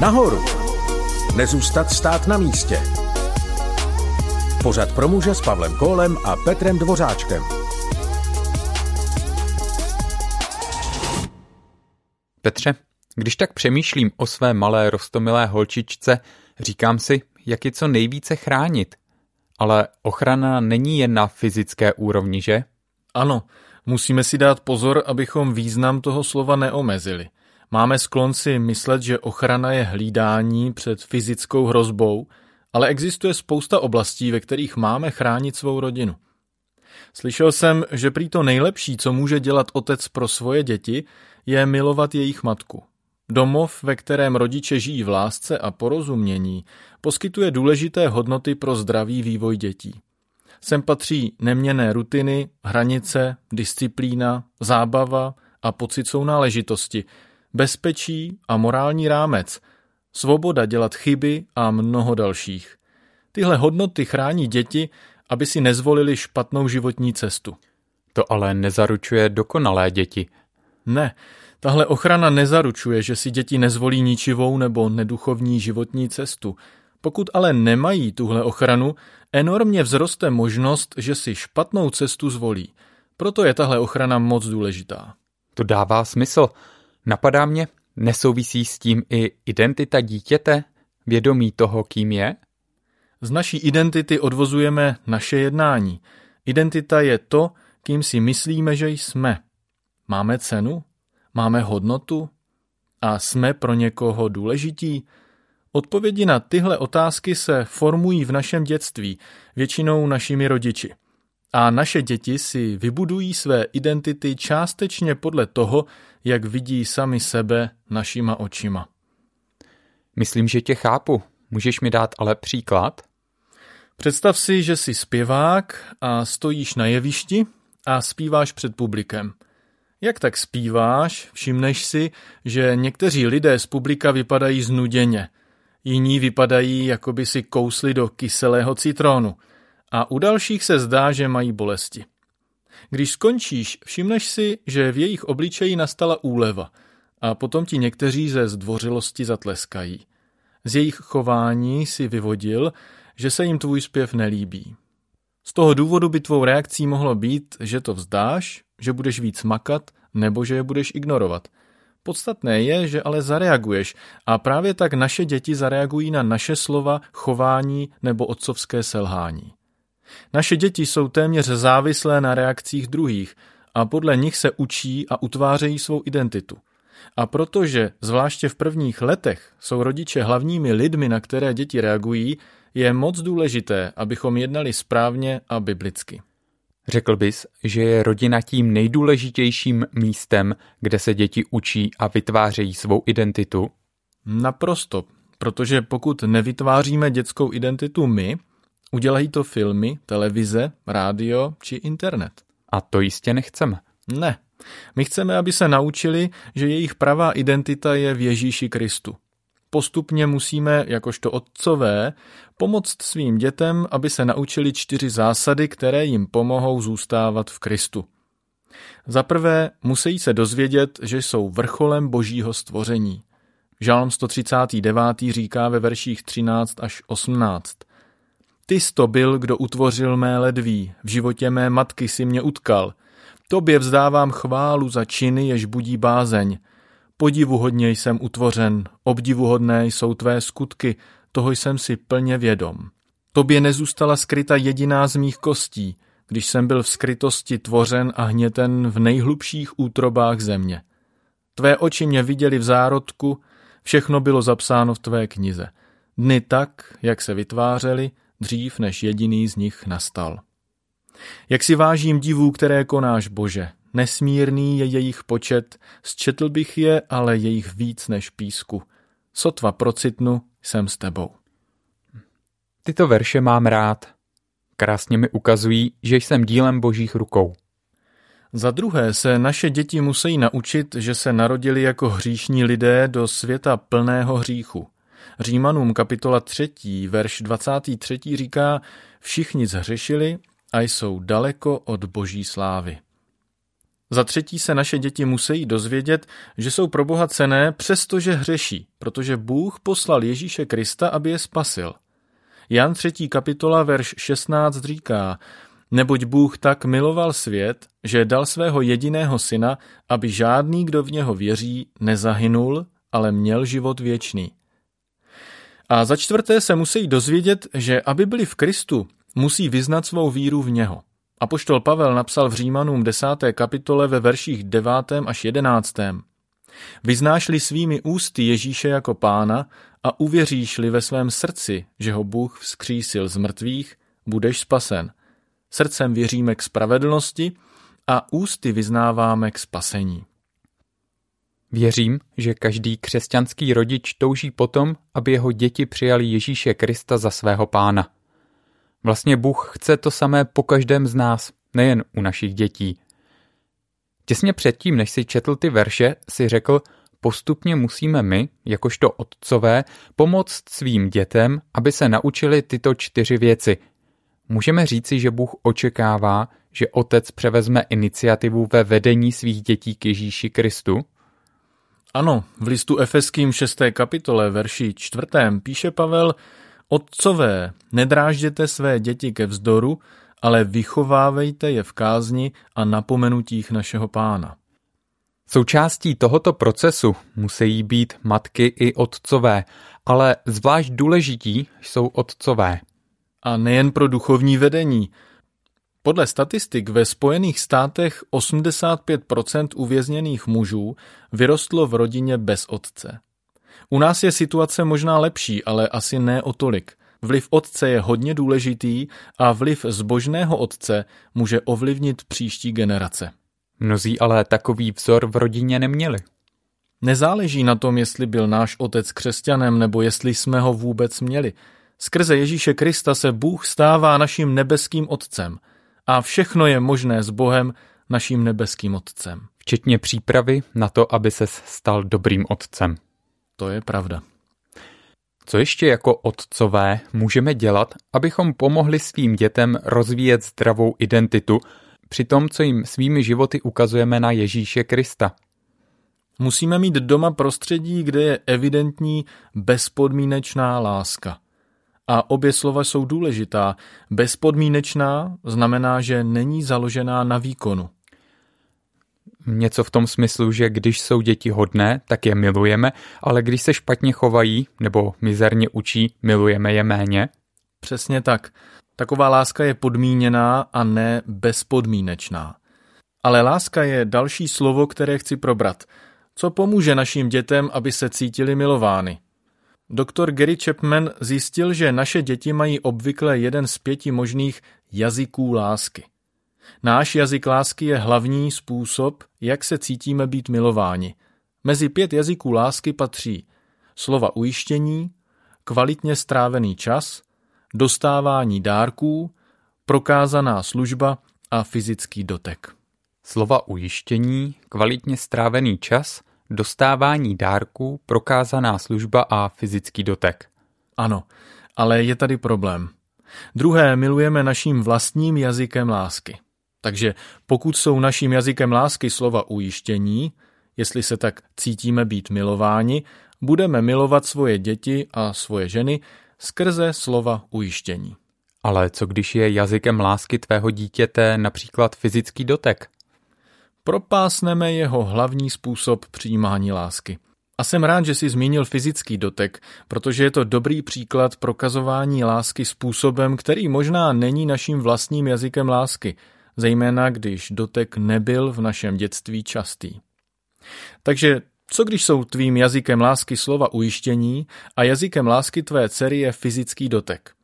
Nahoru! Nezůstat stát na místě. Pořad pro muže s Pavlem Kólem a Petrem Dvořáčkem. Petře, když tak přemýšlím o své malé rostomilé holčičce, říkám si, jak je co nejvíce chránit. Ale ochrana není jen na fyzické úrovni, že? Ano, musíme si dát pozor, abychom význam toho slova neomezili. Máme sklon si myslet, že ochrana je hlídání před fyzickou hrozbou, ale existuje spousta oblastí, ve kterých máme chránit svou rodinu. Slyšel jsem, že prý to nejlepší, co může dělat otec pro svoje děti, je milovat jejich matku. Domov, ve kterém rodiče žijí v lásce a porozumění, poskytuje důležité hodnoty pro zdravý vývoj dětí. Sem patří neměné rutiny, hranice, disciplína, zábava a pocit sounáležitosti, bezpečí a morální rámec, svoboda dělat chyby a mnoho dalších. Tyhle hodnoty chrání děti, aby si nezvolili špatnou životní cestu. To ale nezaručuje dokonalé děti. Ne, tahle ochrana nezaručuje, že si děti nezvolí ničivou nebo neduchovní životní cestu. Pokud ale nemají tuhle ochranu, enormně vzroste možnost, že si špatnou cestu zvolí. Proto je tahle ochrana moc důležitá. To dává smysl. Napadá mě, nesouvisí s tím i identita dítěte, vědomí toho, kým je? Z naší identity odvozujeme naše jednání. Identita je to, kým si myslíme, že jsme. Máme cenu? Máme hodnotu? A jsme pro někoho důležití? Odpovědi na tyhle otázky se formují v našem dětství, většinou našimi rodiči. A naše děti si vybudují své identity částečně podle toho, jak vidí sami sebe našima očima. Myslím, že tě chápu. Můžeš mi dát ale příklad? Představ si, že jsi zpěvák a stojíš na jevišti a zpíváš před publikem. Jak tak zpíváš, všimneš si, že někteří lidé z publika vypadají znuděně. Jiní vypadají, jako by si kousli do kyselého citrónu. A u dalších se zdá, že mají bolesti. Když skončíš, všimneš si, že v jejich obličeji nastala úleva a potom ti někteří ze zdvořilosti zatleskají. Z jejich chování si vyvodil, že se jim tvůj zpěv nelíbí. Z toho důvodu by tvou reakcí mohlo být, že to vzdáš, že budeš víc makat nebo že je budeš ignorovat. Podstatné je, že ale zareaguješ a právě tak naše děti zareagují na naše slova, chování nebo otcovské selhání. Naše děti jsou téměř závislé na reakcích druhých a podle nich se učí a utvářejí svou identitu. A protože, zvláště v prvních letech, jsou rodiče hlavními lidmi, na které děti reagují, je moc důležité, abychom jednali správně a biblicky. Řekl bys, že je rodina tím nejdůležitějším místem, kde se děti učí a vytvářejí svou identitu? Naprosto, protože pokud nevytváříme dětskou identitu my, udělají to filmy, televize, rádio či internet. A to jistě nechceme. Ne. My chceme, aby se naučili, že jejich pravá identita je v Ježíši Kristu. Postupně musíme, jakožto otcové, pomoct svým dětem, aby se naučili čtyři zásady, které jim pomohou zůstávat v Kristu. Za prvé musí se dozvědět, že jsou vrcholem božího stvoření. Žálm 139. říká ve verších 13 až 18. Ty to byl, kdo utvořil mé ledví, v životě mé matky si mě utkal. Tobě vzdávám chválu za činy, jež budí bázeň. Podivuhodně jsem utvořen, obdivuhodné jsou tvé skutky, toho jsem si plně vědom. Tobě nezůstala skryta jediná z mých kostí, když jsem byl v skrytosti tvořen a hněten v nejhlubších útrobách země. Tvé oči mě viděli v zárodku, všechno bylo zapsáno v tvé knize. Dny tak, jak se vytvářely, dřív než jediný z nich nastal. Jak si vážím divů, které konáš, Bože, Nesmírný je jejich počet, zčetl bych je, ale jejich víc než písku. Sotva procitnu, jsem s tebou. Tyto verše mám rád. Krásně mi ukazují, že jsem dílem božích rukou. Za druhé se naše děti musí naučit, že se narodili jako hříšní lidé do světa plného hříchu. Římanům kapitola 3, verš 23 říká, všichni zhřešili a jsou daleko od boží slávy. Za třetí se naše děti musí dozvědět, že jsou pro Boha cené, přestože hřeší, protože Bůh poslal Ježíše Krista, aby je spasil. Jan 3. kapitola, verš 16 říká, neboť Bůh tak miloval svět, že dal svého jediného syna, aby žádný, kdo v něho věří, nezahynul, ale měl život věčný. A za čtvrté se musí dozvědět, že aby byli v Kristu, musí vyznat svou víru v něho. Apoštol Pavel napsal v Římanům 10. kapitole ve verších 9. až 11. Vyznáš-li svými ústy Ježíše jako pána a uvěříš-li ve svém srdci, že ho Bůh vzkřísil z mrtvých, budeš spasen. Srdcem věříme k spravedlnosti a ústy vyznáváme k spasení. Věřím, že každý křesťanský rodič touží potom, aby jeho děti přijali Ježíše Krista za svého pána. Vlastně Bůh chce to samé po každém z nás, nejen u našich dětí. Těsně předtím, než si četl ty verše, si řekl, postupně musíme my, jakožto otcové, pomoct svým dětem, aby se naučili tyto čtyři věci. Můžeme říci, že Bůh očekává, že otec převezme iniciativu ve vedení svých dětí k Ježíši Kristu? Ano, v listu Efeským 6. kapitole verši 4. píše Pavel, Otcové, nedrážděte své děti ke vzdoru, ale vychovávejte je v kázni a napomenutích našeho pána. Součástí tohoto procesu musí být matky i otcové, ale zvlášť důležití jsou otcové. A nejen pro duchovní vedení. Podle statistik ve Spojených státech 85% uvězněných mužů vyrostlo v rodině bez otce. U nás je situace možná lepší, ale asi ne o tolik. Vliv otce je hodně důležitý a vliv zbožného otce může ovlivnit příští generace. Mnozí ale takový vzor v rodině neměli. Nezáleží na tom, jestli byl náš otec křesťanem nebo jestli jsme ho vůbec měli. Skrze Ježíše Krista se Bůh stává naším nebeským otcem a všechno je možné s Bohem, naším nebeským otcem. Včetně přípravy na to, aby se stal dobrým otcem. To je pravda. Co ještě jako otcové můžeme dělat, abychom pomohli svým dětem rozvíjet zdravou identitu při tom, co jim svými životy ukazujeme na Ježíše Krista? Musíme mít doma prostředí, kde je evidentní bezpodmínečná láska. A obě slova jsou důležitá. Bezpodmínečná znamená, že není založená na výkonu. Něco v tom smyslu, že když jsou děti hodné, tak je milujeme, ale když se špatně chovají nebo mizerně učí, milujeme je méně? Přesně tak. Taková láska je podmíněná a ne bezpodmínečná. Ale láska je další slovo, které chci probrat. Co pomůže našim dětem, aby se cítili milovány? Doktor Gary Chapman zjistil, že naše děti mají obvykle jeden z pěti možných jazyků lásky. Náš jazyk lásky je hlavní způsob, jak se cítíme být milováni. Mezi pět jazyků lásky patří slova ujištění, kvalitně strávený čas, dostávání dárků, prokázaná služba a fyzický dotek. Slova ujištění, kvalitně strávený čas, dostávání dárků, prokázaná služba a fyzický dotek. Ano, ale je tady problém. Druhé milujeme naším vlastním jazykem lásky. Takže pokud jsou naším jazykem lásky slova ujištění, jestli se tak cítíme být milováni, budeme milovat svoje děti a svoje ženy skrze slova ujištění. Ale co když je jazykem lásky tvého dítěte například fyzický dotek? Propásneme jeho hlavní způsob přijímání lásky. A jsem rád, že jsi zmínil fyzický dotek, protože je to dobrý příklad prokazování lásky způsobem, který možná není naším vlastním jazykem lásky – zejména když dotek nebyl v našem dětství častý. Takže co když jsou tvým jazykem lásky slova ujištění a jazykem lásky tvé dcery je fyzický dotek?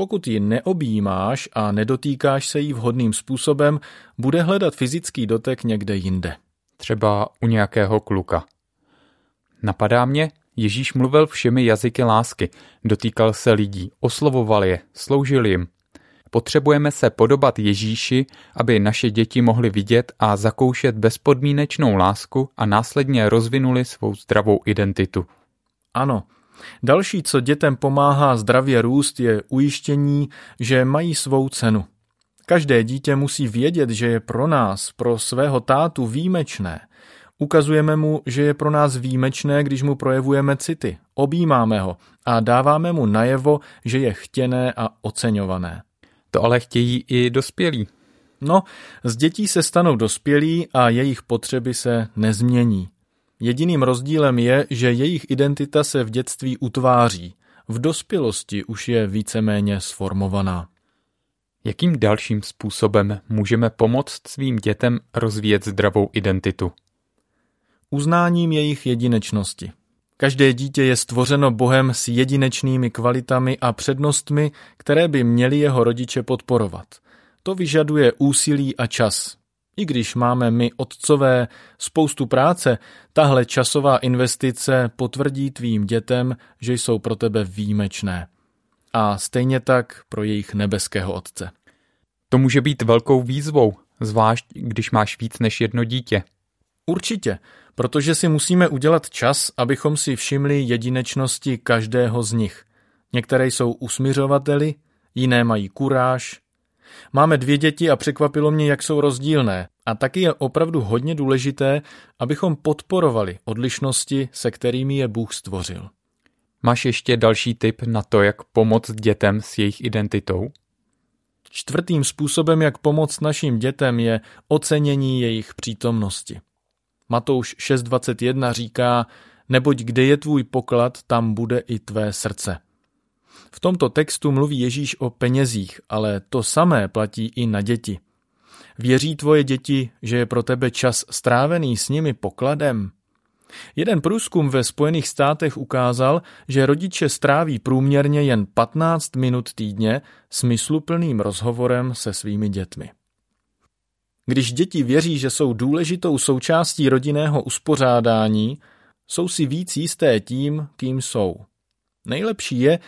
Pokud ji neobjímáš a nedotýkáš se jí vhodným způsobem, bude hledat fyzický dotek někde jinde. Třeba u nějakého kluka. Napadá mě, Ježíš mluvil všemi jazyky lásky, dotýkal se lidí, oslovoval je, sloužil jim, Potřebujeme se podobat Ježíši, aby naše děti mohly vidět a zakoušet bezpodmínečnou lásku a následně rozvinuli svou zdravou identitu. Ano. Další, co dětem pomáhá zdravě růst, je ujištění, že mají svou cenu. Každé dítě musí vědět, že je pro nás, pro svého tátu výjimečné. Ukazujeme mu, že je pro nás výjimečné, když mu projevujeme city, objímáme ho a dáváme mu najevo, že je chtěné a oceňované. To ale chtějí i dospělí. No, z dětí se stanou dospělí a jejich potřeby se nezmění. Jediným rozdílem je, že jejich identita se v dětství utváří. V dospělosti už je víceméně sformovaná. Jakým dalším způsobem můžeme pomoct svým dětem rozvíjet zdravou identitu? Uznáním jejich jedinečnosti. Každé dítě je stvořeno Bohem s jedinečnými kvalitami a přednostmi, které by měli jeho rodiče podporovat. To vyžaduje úsilí a čas. I když máme my otcové spoustu práce, tahle časová investice potvrdí tvým dětem, že jsou pro tebe výjimečné. A stejně tak pro jejich nebeského otce. To může být velkou výzvou, zvlášť když máš víc než jedno dítě. Určitě, protože si musíme udělat čas, abychom si všimli jedinečnosti každého z nich. Některé jsou usmiřovateli, jiné mají kuráž. Máme dvě děti a překvapilo mě, jak jsou rozdílné. A taky je opravdu hodně důležité, abychom podporovali odlišnosti, se kterými je Bůh stvořil. Máš ještě další tip na to, jak pomoct dětem s jejich identitou? Čtvrtým způsobem, jak pomoct našim dětem, je ocenění jejich přítomnosti. Matouš 6.21 říká, neboť kde je tvůj poklad, tam bude i tvé srdce. V tomto textu mluví Ježíš o penězích, ale to samé platí i na děti. Věří tvoje děti, že je pro tebe čas strávený s nimi pokladem? Jeden průzkum ve Spojených státech ukázal, že rodiče stráví průměrně jen 15 minut týdně smysluplným rozhovorem se svými dětmi. Když děti věří, že jsou důležitou součástí rodinného uspořádání, jsou si víc jisté tím, kým jsou. Nejlepší je,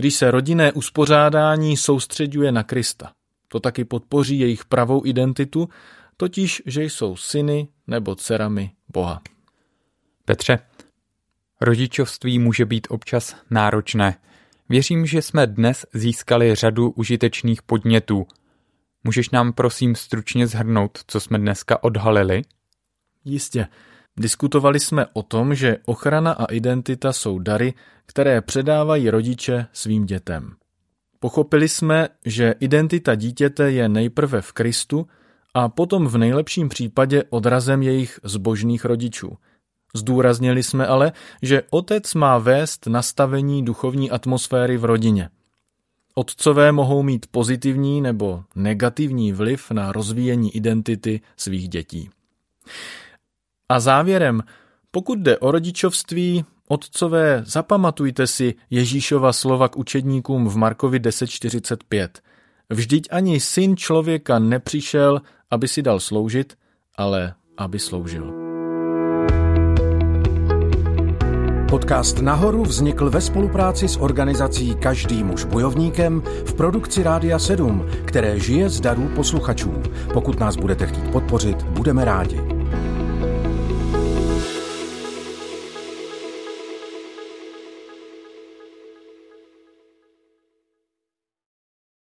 když se rodinné uspořádání soustředuje na Krista. To taky podpoří jejich pravou identitu, totiž, že jsou syny nebo dcerami Boha. Petře, rodičovství může být občas náročné. Věřím, že jsme dnes získali řadu užitečných podnětů. Můžeš nám prosím stručně zhrnout, co jsme dneska odhalili? Jistě. Diskutovali jsme o tom, že ochrana a identita jsou dary, které předávají rodiče svým dětem. Pochopili jsme, že identita dítěte je nejprve v Kristu a potom v nejlepším případě odrazem jejich zbožných rodičů – Zdůraznili jsme ale, že otec má vést nastavení duchovní atmosféry v rodině. Otcové mohou mít pozitivní nebo negativní vliv na rozvíjení identity svých dětí. A závěrem, pokud jde o rodičovství, otcové, zapamatujte si Ježíšova slova k učedníkům v Markovi 10.45. Vždyť ani syn člověka nepřišel, aby si dal sloužit, ale aby sloužil. Podcast Nahoru vznikl ve spolupráci s organizací Každý muž bojovníkem v produkci Rádia 7, které žije z darů posluchačů. Pokud nás budete chtít podpořit, budeme rádi.